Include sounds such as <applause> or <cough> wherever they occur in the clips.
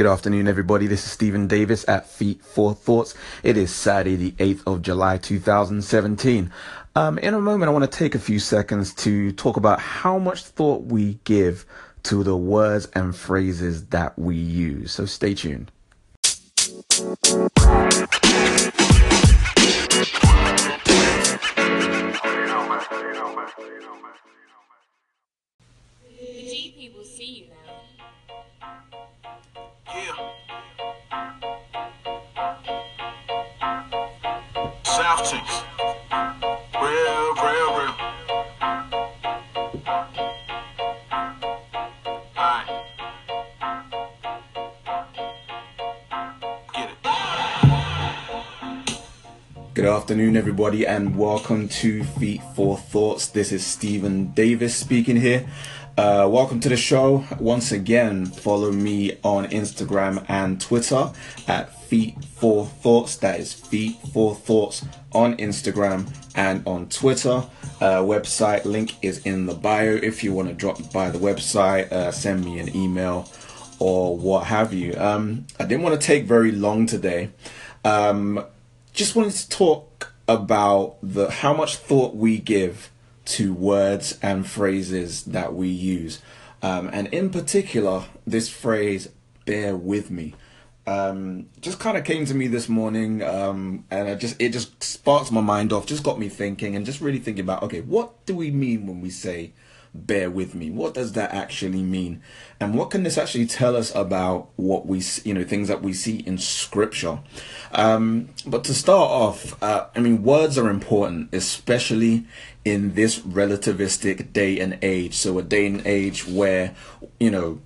Good afternoon, everybody. This is Stephen Davis at Feet for Thoughts. It is Saturday, the 8th of July, 2017. Um, in a moment, I want to take a few seconds to talk about how much thought we give to the words and phrases that we use. So stay tuned. Good afternoon, everybody, and welcome to Feet for Thoughts. This is Stephen Davis speaking here. Uh, welcome to the show. Once again, follow me on Instagram and Twitter at Feet for Thoughts. That is Feet for Thoughts on Instagram and on Twitter. Uh, website link is in the bio. If you want to drop by the website, uh, send me an email or what have you. Um, I didn't want to take very long today. Um, just wanted to talk about the how much thought we give to words and phrases that we use, um, and in particular, this phrase "bear with me." Um, just kind of came to me this morning, um, and I just it just sparked my mind off, just got me thinking, and just really thinking about okay, what do we mean when we say bear with me. What does that actually mean? And what can this actually tell us about what we you know things that we see in scripture? Um but to start off uh, i mean words are important especially in this relativistic day and age. So a day and age where you know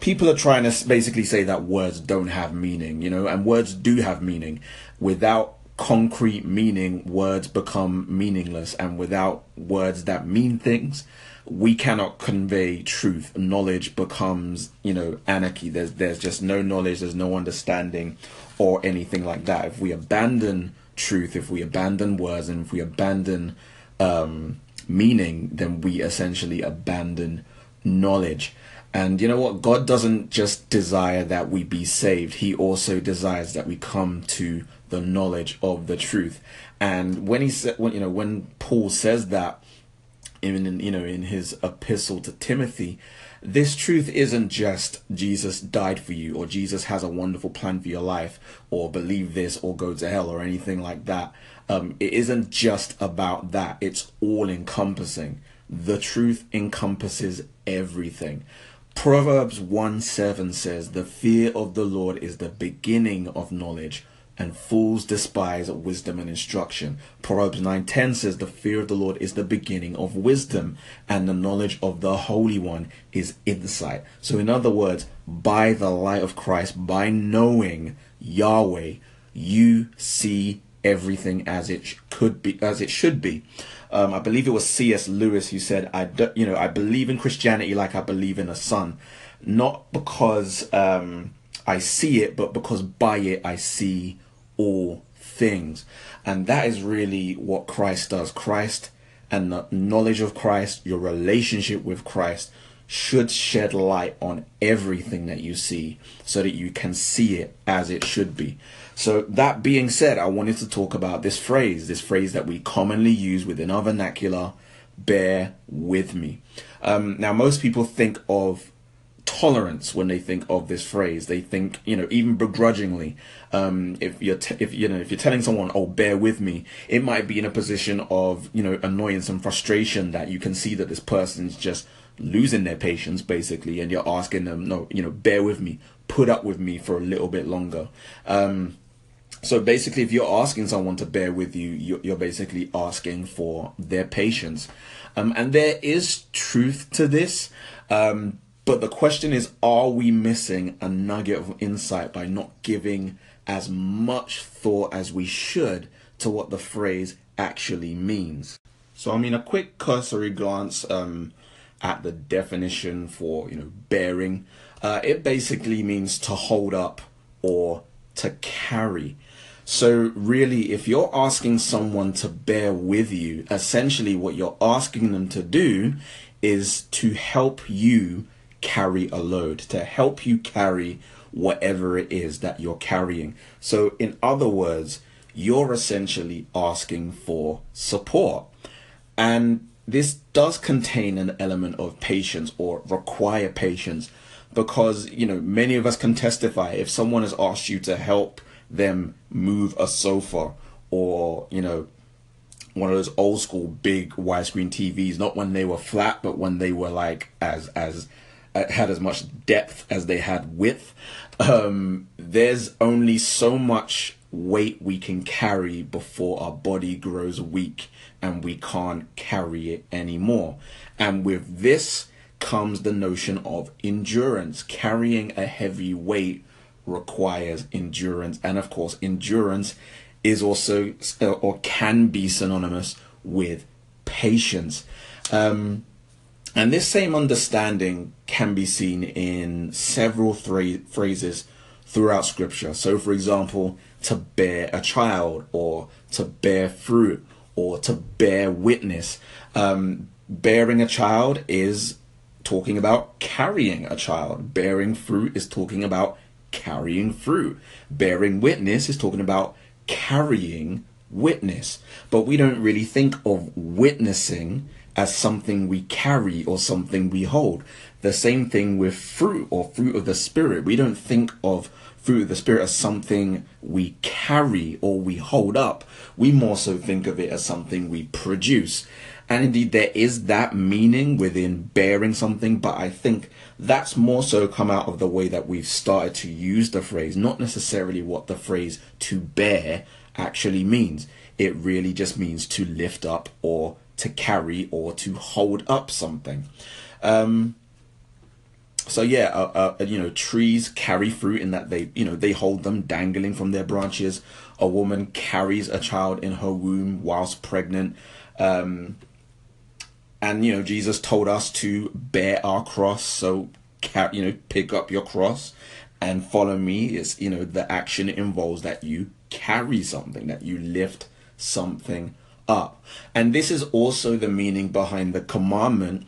people are trying to basically say that words don't have meaning, you know, and words do have meaning. Without concrete meaning, words become meaningless, and without words that mean things, we cannot convey truth. Knowledge becomes, you know, anarchy. There's there's just no knowledge, there's no understanding, or anything like that. If we abandon truth, if we abandon words, and if we abandon um, meaning, then we essentially abandon knowledge. And you know what? God doesn't just desire that we be saved, He also desires that we come to the knowledge of the truth. And when he said, when you know, when Paul says that, in you know in his epistle to Timothy, this truth isn't just Jesus died for you or Jesus has a wonderful plan for your life or believe this or go to hell or anything like that. Um, it isn't just about that. It's all encompassing. The truth encompasses everything. Proverbs 1 7 says, The fear of the Lord is the beginning of knowledge, and fools despise wisdom and instruction. Proverbs 9:10 says the fear of the Lord is the beginning of wisdom and the knowledge of the Holy One is insight. So in other words, by the light of Christ, by knowing Yahweh, you see everything as it could be as it should be. Um, I believe it was C.S. Lewis who said, "I do, you know I believe in Christianity like I believe in the sun, not because um, I see it, but because by it I see all things." And that is really what Christ does. Christ and the knowledge of Christ, your relationship with Christ, should shed light on everything that you see, so that you can see it as it should be. So that being said, I wanted to talk about this phrase, this phrase that we commonly use within our vernacular, bear with me. Um, now, most people think of tolerance when they think of this phrase. They think, you know, even begrudgingly. Um, if you're, if you know, if you're telling someone, "Oh, bear with me," it might be in a position of, you know, annoyance and frustration that you can see that this person's just losing their patience, basically, and you're asking them, "No, you know, bear with me, put up with me for a little bit longer." Um, so basically, if you're asking someone to bear with you, you're, you're basically asking for their patience. Um, and there is truth to this. Um, but the question is, are we missing a nugget of insight by not giving as much thought as we should to what the phrase actually means? So, I mean, a quick cursory glance um, at the definition for, you know, bearing. Uh, it basically means to hold up or to carry. So, really, if you're asking someone to bear with you, essentially what you're asking them to do is to help you carry a load, to help you carry whatever it is that you're carrying. So, in other words, you're essentially asking for support. And this does contain an element of patience or require patience because, you know, many of us can testify if someone has asked you to help them move a sofa or, you know, one of those old school big widescreen TVs, not when they were flat, but when they were like as as had as much depth as they had width. Um, there's only so much weight we can carry before our body grows weak and we can't carry it anymore. And with this comes the notion of endurance. Carrying a heavy weight requires endurance, and of course, endurance is also uh, or can be synonymous with patience. Um, and this same understanding can be seen in several thra- phrases throughout scripture. So, for example, to bear a child, or to bear fruit, or to bear witness. Um, bearing a child is talking about carrying a child, bearing fruit is talking about carrying fruit, bearing witness is talking about carrying witness. But we don't really think of witnessing as something we carry or something we hold. The same thing with fruit or fruit of the Spirit. We don't think of fruit of the Spirit as something we carry or we hold up. We more so think of it as something we produce. And indeed, there is that meaning within bearing something, but I think that's more so come out of the way that we've started to use the phrase, not necessarily what the phrase to bear actually means. It really just means to lift up or to carry or to hold up something. Um, so yeah, uh, uh, you know, trees carry fruit in that they, you know, they hold them dangling from their branches. A woman carries a child in her womb whilst pregnant. Um, and you know, Jesus told us to bear our cross. So, you know, pick up your cross and follow me. Is you know, the action involves that you carry something, that you lift something up. And this is also the meaning behind the commandment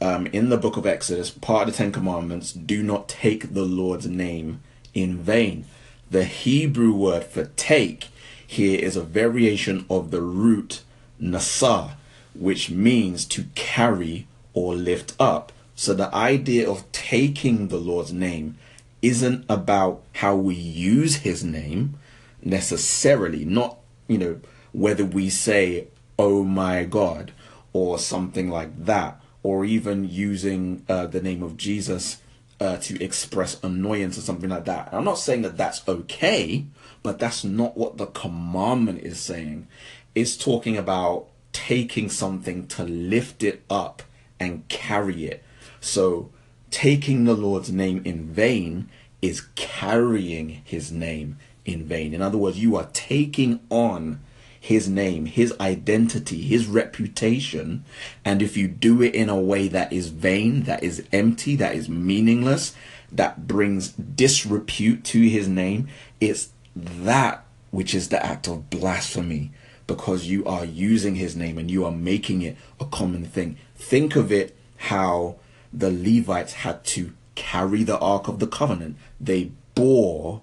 um, in the book of Exodus, part of the Ten Commandments do not take the Lord's name in vain. The Hebrew word for take here is a variation of the root nasa, which means to carry or lift up. So the idea of taking the Lord's name isn't about how we use his name necessarily, not, you know, whether we say, oh my God, or something like that, or even using uh, the name of Jesus uh, to express annoyance or something like that. I'm not saying that that's okay, but that's not what the commandment is saying. It's talking about taking something to lift it up and carry it. So, taking the Lord's name in vain is carrying his name in vain. In other words, you are taking on his name, his identity, his reputation. And if you do it in a way that is vain, that is empty, that is meaningless, that brings disrepute to his name, it's that which is the act of blasphemy because you are using his name and you are making it a common thing. Think of it how the Levites had to carry the Ark of the Covenant. They bore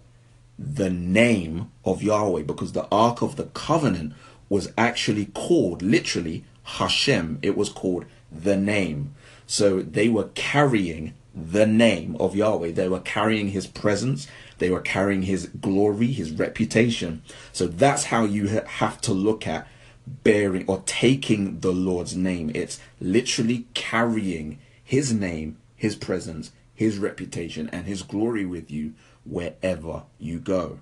the name of Yahweh because the Ark of the Covenant was actually called literally Hashem. It was called the name. So they were carrying the name of Yahweh. They were carrying his presence. They were carrying his glory, his reputation. So that's how you have to look at bearing or taking the Lord's name. It's literally carrying his name, his presence, his reputation, and his glory with you wherever you go.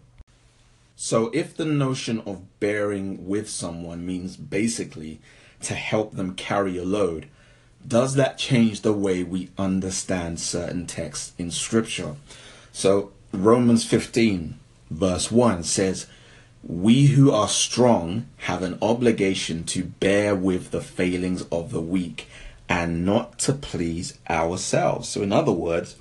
So, if the notion of bearing with someone means basically to help them carry a load, does that change the way we understand certain texts in Scripture? So, Romans 15, verse 1 says, We who are strong have an obligation to bear with the failings of the weak and not to please ourselves. So, in other words,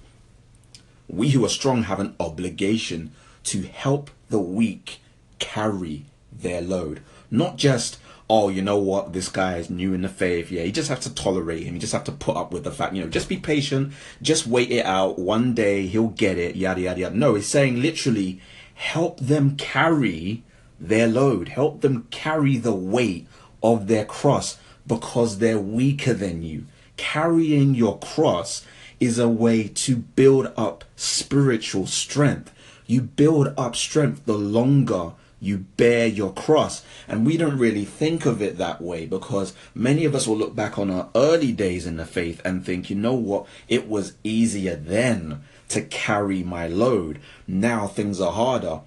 we who are strong have an obligation to help the weak carry their load. Not just, oh, you know what, this guy is new in the faith. Yeah, you just have to tolerate him. You just have to put up with the fact, you know, just be patient, just wait it out. One day he'll get it, yada, yada, yada. No, he's saying literally help them carry their load, help them carry the weight of their cross because they're weaker than you. Carrying your cross is a way to build up spiritual strength. You build up strength the longer you bear your cross. And we don't really think of it that way because many of us will look back on our early days in the faith and think, you know what, it was easier then to carry my load. Now things are harder.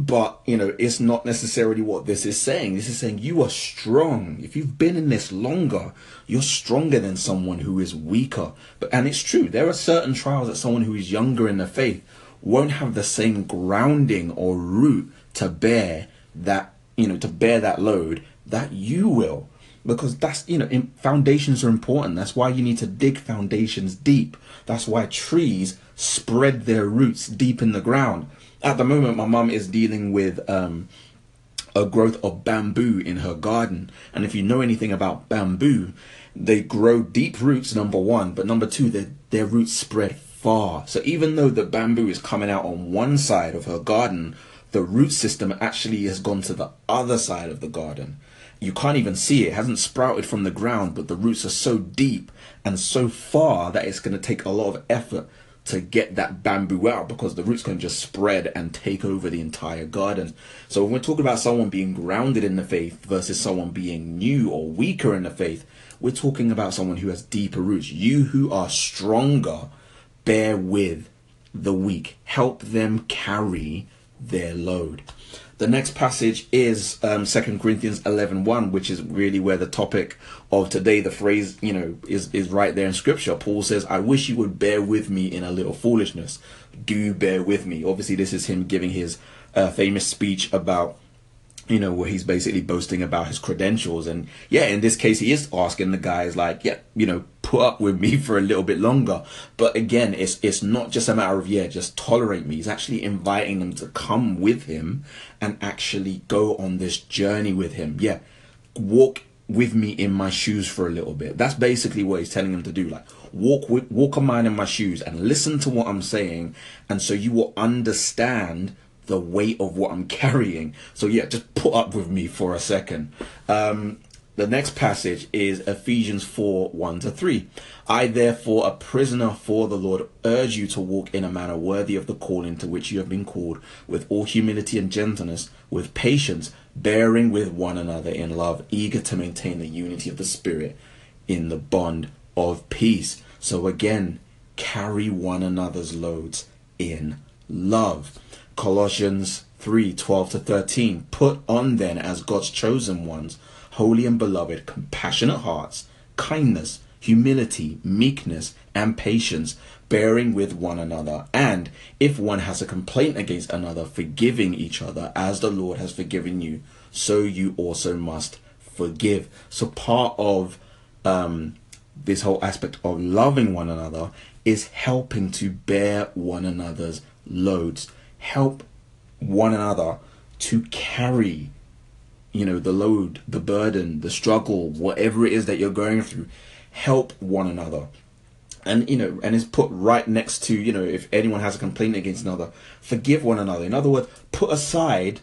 But, you know, it's not necessarily what this is saying. This is saying you are strong. If you've been in this longer, you're stronger than someone who is weaker. But, and it's true, there are certain trials that someone who is younger in the faith won't have the same grounding or root to bear that you know to bear that load that you will because that's you know foundations are important that's why you need to dig foundations deep that's why trees spread their roots deep in the ground at the moment my mum is dealing with um, a growth of bamboo in her garden and if you know anything about bamboo they grow deep roots number one but number two their, their roots spread far so even though the bamboo is coming out on one side of her garden the root system actually has gone to the other side of the garden. You can't even see it. it hasn't sprouted from the ground, but the roots are so deep and so far that it's going to take a lot of effort to get that bamboo out because the roots can just spread and take over the entire garden. So when we're talking about someone being grounded in the faith versus someone being new or weaker in the faith, we're talking about someone who has deeper roots. You who are stronger, bear with the weak. Help them carry their load. The next passage is um, 2 Corinthians 11 1, which is really where the topic of today, the phrase, you know, is, is right there in scripture. Paul says, I wish you would bear with me in a little foolishness. Do bear with me. Obviously, this is him giving his uh, famous speech about you know, where he's basically boasting about his credentials. And yeah, in this case, he is asking the guys like, yeah, you know, put up with me for a little bit longer. But again, it's it's not just a matter of yeah, just tolerate me. He's actually inviting them to come with him and actually go on this journey with him. Yeah, walk with me in my shoes for a little bit. That's basically what he's telling them to do. Like walk with walk a mile in my shoes and listen to what I'm saying, and so you will understand the weight of what I'm <laughs> carrying. So yeah, just put up with me for a second. Um, the next passage is Ephesians 4 1 to 3. I, therefore, a prisoner for the Lord, urge you to walk in a manner worthy of the calling to which you have been called, with all humility and gentleness, with patience, bearing with one another in love, eager to maintain the unity of the Spirit in the bond of peace. So again, carry one another's loads in love. Colossians 3 12 to 13. Put on then as God's chosen ones, holy and beloved, compassionate hearts, kindness, humility, meekness, and patience, bearing with one another. And if one has a complaint against another, forgiving each other as the Lord has forgiven you, so you also must forgive. So part of um, this whole aspect of loving one another is helping to bear one another's loads help one another to carry you know the load the burden the struggle whatever it is that you're going through help one another. And you know and it's put right next to you know if anyone has a complaint against another forgive one another. In other words put aside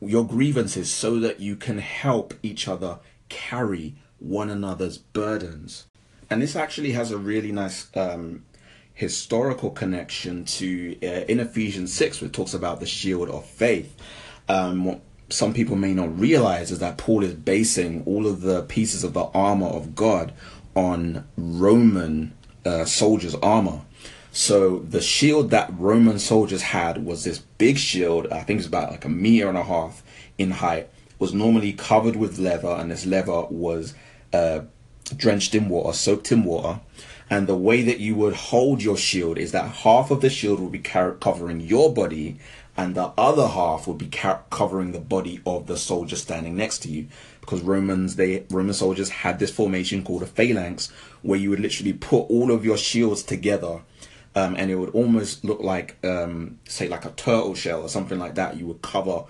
your grievances so that you can help each other carry one another's burdens. And this actually has a really nice um, historical connection to uh, in Ephesians 6, which talks about the shield of faith. Um, some people may not realize is that Paul is basing all of the pieces of the armor of God on Roman uh, soldiers' armor. So the shield that Roman soldiers had was this big shield, I think it's about like a meter and a half in height, was normally covered with leather, and this leather was uh, drenched in water, soaked in water. And the way that you would hold your shield is that half of the shield will be covering your body, and the other half would be covering the body of the soldier standing next to you. Because Romans, they Roman soldiers had this formation called a phalanx, where you would literally put all of your shields together, um, and it would almost look like, um, say, like a turtle shell or something like that. You would cover,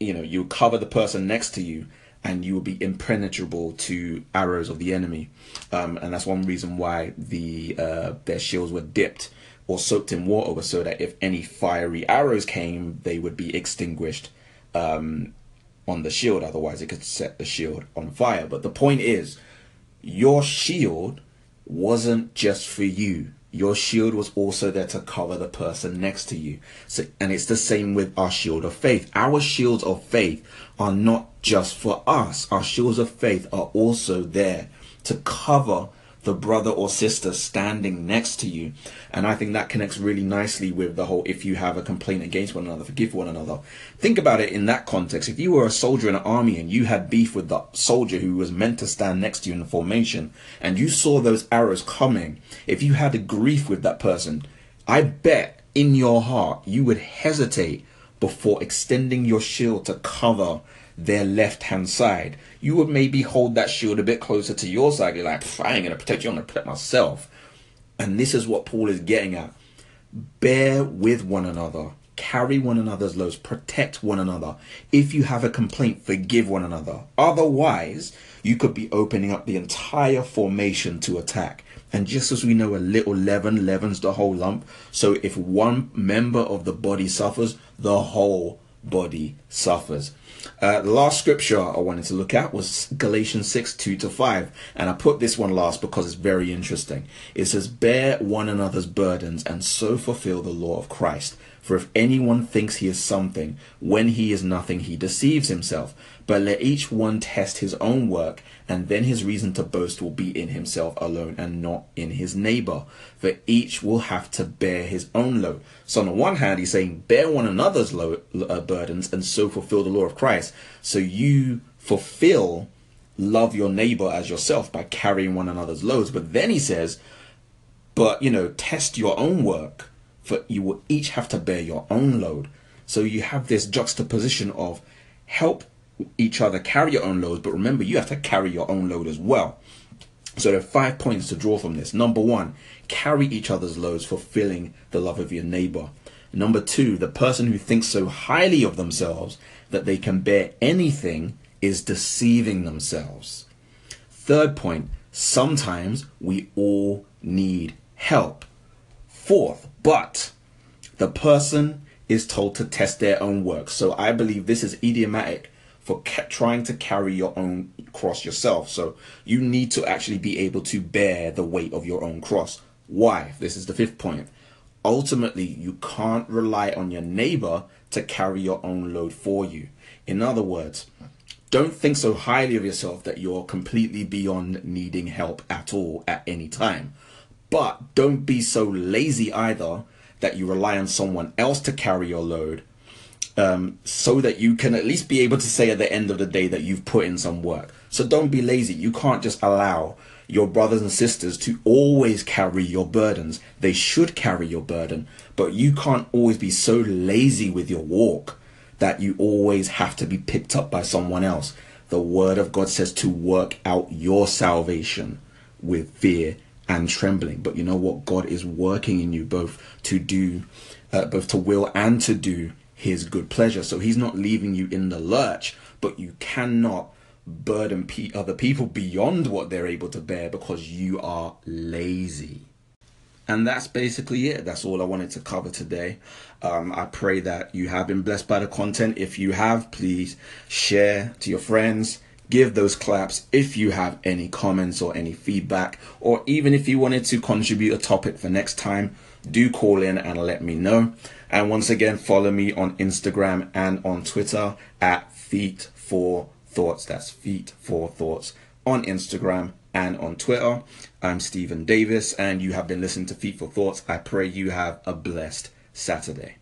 you know, you would cover the person next to you, and you would be impenetrable to arrows of the enemy. Um, and that's one reason why the uh, their shields were dipped or soaked in water, so that if any fiery arrows came, they would be extinguished um, on the shield. Otherwise, it could set the shield on fire. But the point is, your shield wasn't just for you. Your shield was also there to cover the person next to you. So, and it's the same with our shield of faith. Our shields of faith are not just for us. Our shields of faith are also there to cover the brother or sister standing next to you. And I think that connects really nicely with the whole if you have a complaint against one another, forgive one another. Think about it in that context. If you were a soldier in an army and you had beef with the soldier who was meant to stand next to you in the formation, and you saw those arrows coming, if you had a grief with that person, I bet in your heart you would hesitate before extending your shield to cover their left hand side, you would maybe hold that shield a bit closer to your side. You're like, I ain't gonna protect you, I'm gonna protect myself. And this is what Paul is getting at. Bear with one another, carry one another's loads, protect one another. If you have a complaint, forgive one another. Otherwise, you could be opening up the entire formation to attack. And just as we know a little leaven leavens the whole lump, so if one member of the body suffers, the whole body suffers. Uh, the last scripture I wanted to look at was Galatians 6 2 to 5. And I put this one last because it's very interesting. It says, Bear one another's burdens and so fulfill the law of Christ. For if anyone thinks he is something, when he is nothing, he deceives himself. But let each one test his own work, and then his reason to boast will be in himself alone and not in his neighbor. For each will have to bear his own load. So, on the one hand, he's saying, bear one another's uh, burdens and so fulfill the law of Christ. So, you fulfill love your neighbor as yourself by carrying one another's loads. But then he says, but you know, test your own work for you will each have to bear your own load. So you have this juxtaposition of help each other carry your own loads, but remember you have to carry your own load as well. So there are five points to draw from this. Number one, carry each other's loads, fulfilling the love of your neighbor. Number two, the person who thinks so highly of themselves that they can bear anything is deceiving themselves. Third point, sometimes we all need help. Fourth, but the person is told to test their own work. So I believe this is idiomatic for trying to carry your own cross yourself. So you need to actually be able to bear the weight of your own cross. Why? This is the fifth point. Ultimately, you can't rely on your neighbor to carry your own load for you. In other words, don't think so highly of yourself that you're completely beyond needing help at all at any time. But don't be so lazy either that you rely on someone else to carry your load um, so that you can at least be able to say at the end of the day that you've put in some work. So don't be lazy. You can't just allow your brothers and sisters to always carry your burdens. They should carry your burden, but you can't always be so lazy with your walk that you always have to be picked up by someone else. The word of God says to work out your salvation with fear and trembling. But you know what? God is working in you both to do, uh, both to will and to do his good pleasure. So he's not leaving you in the lurch, but you cannot burden pe- other people beyond what they're able to bear because you are lazy. And that's basically it. That's all I wanted to cover today. Um, I pray that you have been blessed by the content. If you have, please share to your friends. Give those claps if you have any comments or any feedback, or even if you wanted to contribute a topic for next time, do call in and let me know. And once again, follow me on Instagram and on Twitter at Feet for Thoughts. That's Feet for Thoughts on Instagram and on Twitter. I'm Stephen Davis, and you have been listening to Feet for Thoughts. I pray you have a blessed Saturday.